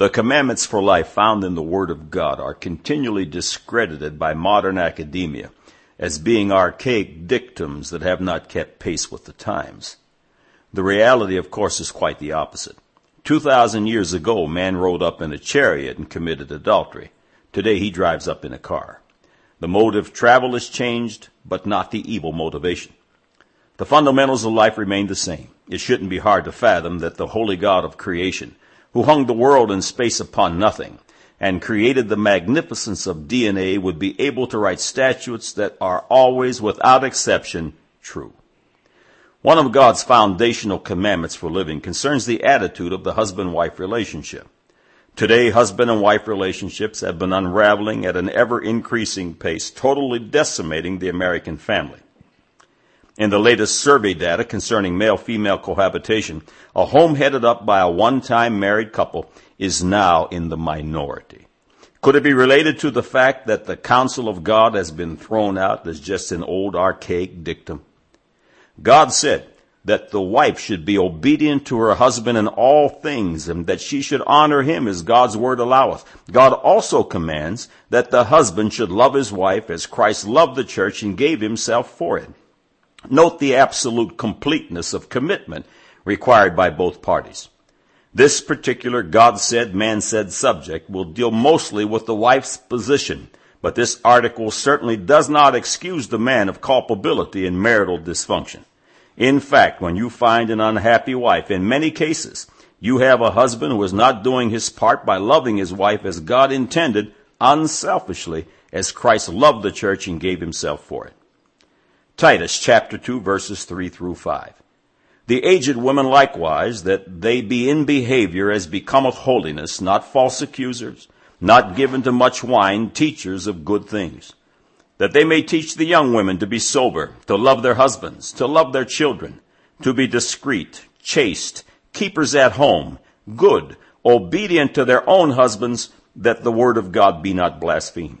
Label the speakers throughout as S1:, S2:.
S1: The commandments for life found in the Word of God are continually discredited by modern academia as being archaic dictums that have not kept pace with the times. The reality, of course, is quite the opposite. Two thousand years ago, man rode up in a chariot and committed adultery. Today he drives up in a car. The mode of travel has changed, but not the evil motivation. The fundamentals of life remain the same. It shouldn't be hard to fathom that the holy God of creation who hung the world and space upon nothing and created the magnificence of DNA would be able to write statutes that are always, without exception, true. One of God's foundational commandments for living concerns the attitude of the husband-wife relationship. Today, husband and wife relationships have been unraveling at an ever increasing pace, totally decimating the American family. In the latest survey data concerning male-female cohabitation, a home headed up by a one-time married couple is now in the minority. Could it be related to the fact that the counsel of God has been thrown out as just an old archaic dictum? God said that the wife should be obedient to her husband in all things and that she should honor him as God's word alloweth. God also commands that the husband should love his wife as Christ loved the church and gave himself for it. Note the absolute completeness of commitment required by both parties. This particular God said, man said subject will deal mostly with the wife's position, but this article certainly does not excuse the man of culpability in marital dysfunction. In fact, when you find an unhappy wife, in many cases, you have a husband who is not doing his part by loving his wife as God intended, unselfishly, as Christ loved the church and gave himself for it. Titus chapter 2 verses 3 through 5. The aged women likewise, that they be in behavior as becometh holiness, not false accusers, not given to much wine, teachers of good things. That they may teach the young women to be sober, to love their husbands, to love their children, to be discreet, chaste, keepers at home, good, obedient to their own husbands, that the word of God be not blasphemed.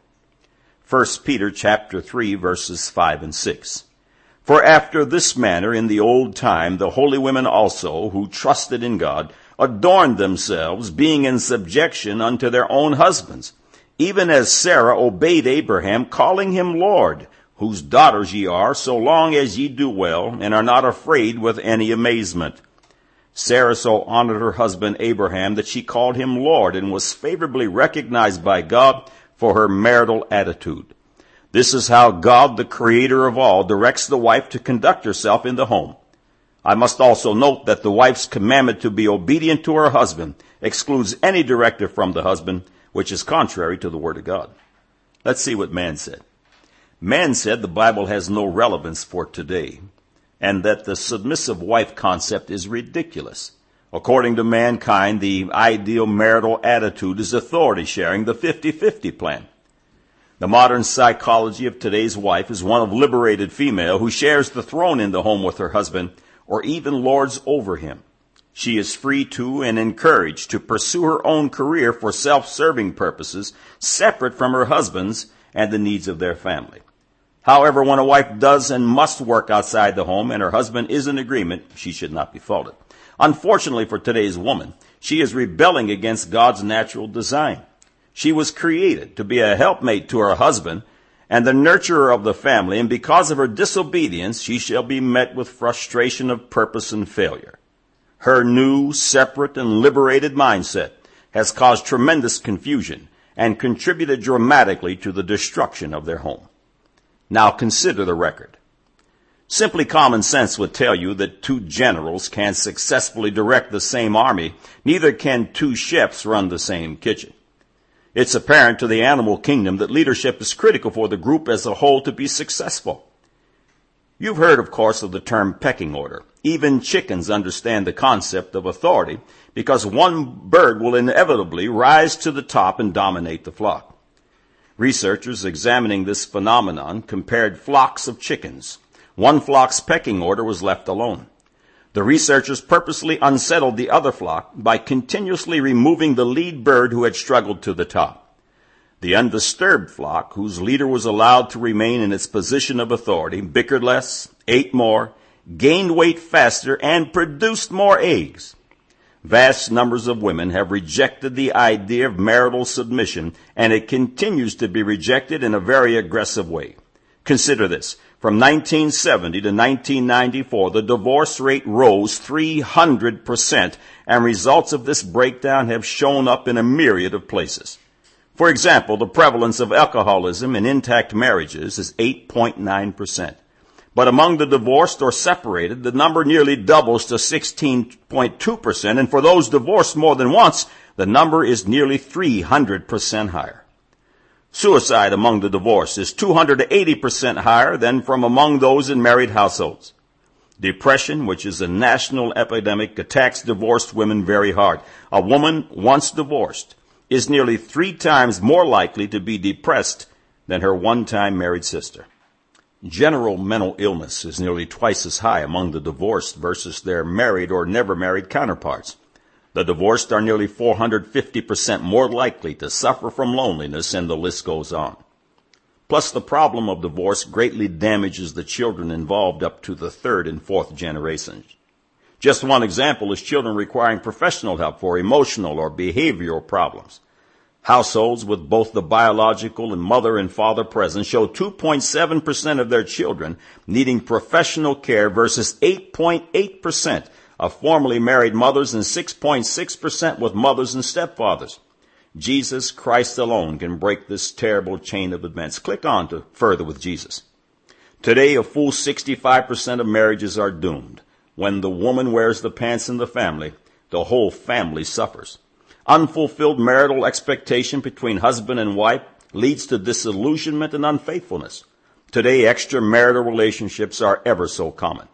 S1: 1 Peter chapter 3 verses 5 and 6. For after this manner in the old time the holy women also, who trusted in God, adorned themselves, being in subjection unto their own husbands, even as Sarah obeyed Abraham, calling him Lord, whose daughters ye are, so long as ye do well, and are not afraid with any amazement. Sarah so honored her husband Abraham that she called him Lord and was favorably recognized by God for her marital attitude. This is how God, the creator of all, directs the wife to conduct herself in the home. I must also note that the wife's commandment to be obedient to her husband excludes any directive from the husband, which is contrary to the word of God. Let's see what man said. Man said the Bible has no relevance for today, and that the submissive wife concept is ridiculous. According to mankind, the ideal marital attitude is authority sharing, the 50-50 plan. The modern psychology of today's wife is one of liberated female who shares the throne in the home with her husband or even lords over him. She is free to and encouraged to pursue her own career for self-serving purposes separate from her husband's and the needs of their family. However, when a wife does and must work outside the home and her husband is in agreement, she should not be faulted. Unfortunately for today's woman, she is rebelling against God's natural design. She was created to be a helpmate to her husband and the nurturer of the family, and because of her disobedience, she shall be met with frustration of purpose and failure. Her new, separate, and liberated mindset has caused tremendous confusion and contributed dramatically to the destruction of their home. Now consider the record. Simply common sense would tell you that two generals can't successfully direct the same army, neither can two chefs run the same kitchen. It's apparent to the animal kingdom that leadership is critical for the group as a whole to be successful. You've heard, of course, of the term pecking order, Even chickens understand the concept of authority because one bird will inevitably rise to the top and dominate the flock. Researchers examining this phenomenon compared flocks of chickens. One flock's pecking order was left alone. The researchers purposely unsettled the other flock by continuously removing the lead bird who had struggled to the top. The undisturbed flock, whose leader was allowed to remain in its position of authority, bickered less, ate more, gained weight faster, and produced more eggs. Vast numbers of women have rejected the idea of marital submission, and it continues to be rejected in a very aggressive way. Consider this. From 1970 to 1994, the divorce rate rose 300%, and results of this breakdown have shown up in a myriad of places. For example, the prevalence of alcoholism in intact marriages is 8.9%. But among the divorced or separated, the number nearly doubles to 16.2%, and for those divorced more than once, the number is nearly 300% higher. Suicide among the divorced is 280% higher than from among those in married households. Depression, which is a national epidemic, attacks divorced women very hard. A woman once divorced is nearly three times more likely to be depressed than her one-time married sister. General mental illness is nearly twice as high among the divorced versus their married or never married counterparts. The divorced are nearly 450% more likely to suffer from loneliness, and the list goes on. Plus, the problem of divorce greatly damages the children involved up to the third and fourth generations. Just one example is children requiring professional help for emotional or behavioral problems. Households with both the biological and mother and father present show 2.7% of their children needing professional care versus 8.8% of formerly married mothers and 6.6% with mothers and stepfathers. Jesus Christ alone can break this terrible chain of events. Click on to further with Jesus. Today, a full 65% of marriages are doomed. When the woman wears the pants in the family, the whole family suffers. Unfulfilled marital expectation between husband and wife leads to disillusionment and unfaithfulness. Today, extramarital relationships are ever so common.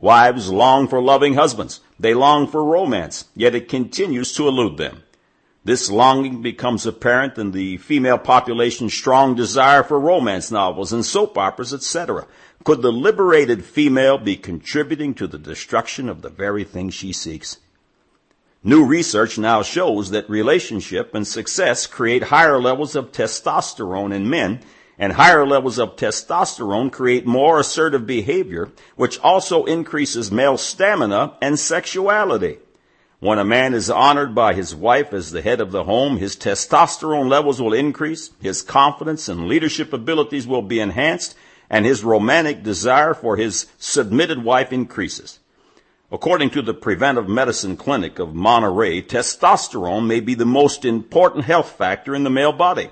S1: Wives long for loving husbands. They long for romance, yet it continues to elude them. This longing becomes apparent in the female population's strong desire for romance novels and soap operas, etc. Could the liberated female be contributing to the destruction of the very thing she seeks? New research now shows that relationship and success create higher levels of testosterone in men and higher levels of testosterone create more assertive behavior, which also increases male stamina and sexuality. When a man is honored by his wife as the head of the home, his testosterone levels will increase, his confidence and leadership abilities will be enhanced, and his romantic desire for his submitted wife increases. According to the Preventive Medicine Clinic of Monterey, testosterone may be the most important health factor in the male body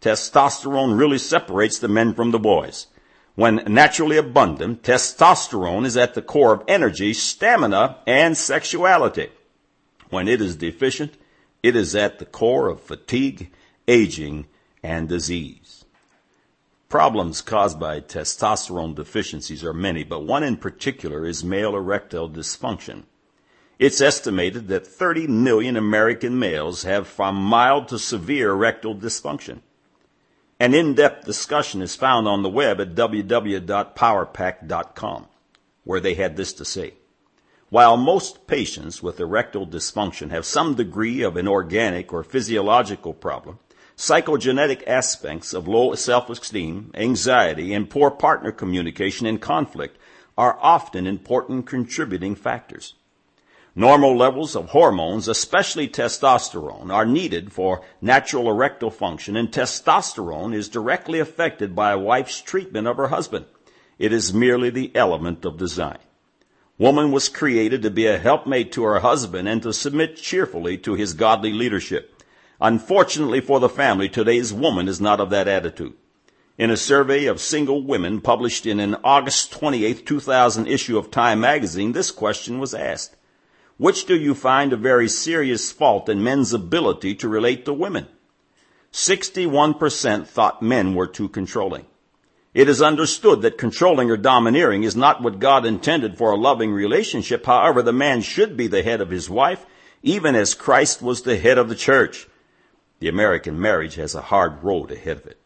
S1: testosterone really separates the men from the boys. When naturally abundant, testosterone is at the core of energy, stamina, and sexuality. When it is deficient, it is at the core of fatigue, aging, and disease. Problems caused by testosterone deficiencies are many, but one in particular is male erectile dysfunction. It's estimated that 30 million American males have from mild to severe erectile dysfunction. An in-depth discussion is found on the web at www.powerpack.com, where they had this to say. While most patients with erectile dysfunction have some degree of an organic or physiological problem, psychogenetic aspects of low self-esteem, anxiety, and poor partner communication and conflict are often important contributing factors. Normal levels of hormones, especially testosterone, are needed for natural erectile function, and testosterone is directly affected by a wife's treatment of her husband. It is merely the element of design. Woman was created to be a helpmate to her husband and to submit cheerfully to his godly leadership. Unfortunately for the family, today's woman is not of that attitude. In a survey of single women published in an August 28, 2000 issue of Time magazine, this question was asked. Which do you find a very serious fault in men's ability to relate to women? 61% thought men were too controlling. It is understood that controlling or domineering is not what God intended for a loving relationship. However, the man should be the head of his wife, even as Christ was the head of the church. The American marriage has a hard road ahead of it.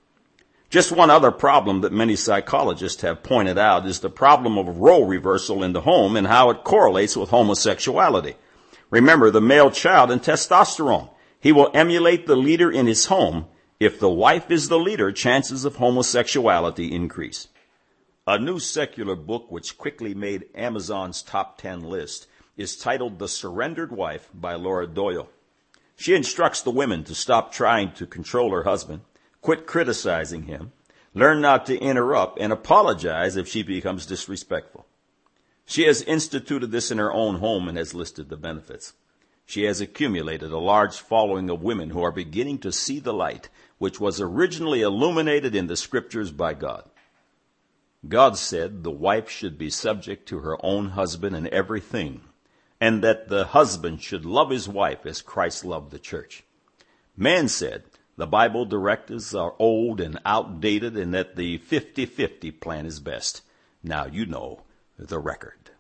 S1: Just one other problem that many psychologists have pointed out is the problem of role reversal in the home and how it correlates with homosexuality. Remember the male child and testosterone. He will emulate the leader in his home. If the wife is the leader, chances of homosexuality increase. A new secular book which quickly made Amazon's top 10 list is titled The Surrendered Wife by Laura Doyle. She instructs the women to stop trying to control her husband Quit criticizing him. Learn not to interrupt and apologize if she becomes disrespectful. She has instituted this in her own home and has listed the benefits. She has accumulated a large following of women who are beginning to see the light which was originally illuminated in the scriptures by God. God said the wife should be subject to her own husband in everything, and that the husband should love his wife as Christ loved the church. Man said the Bible directives are old and outdated and that the 50-50 plan is best. Now you know the record.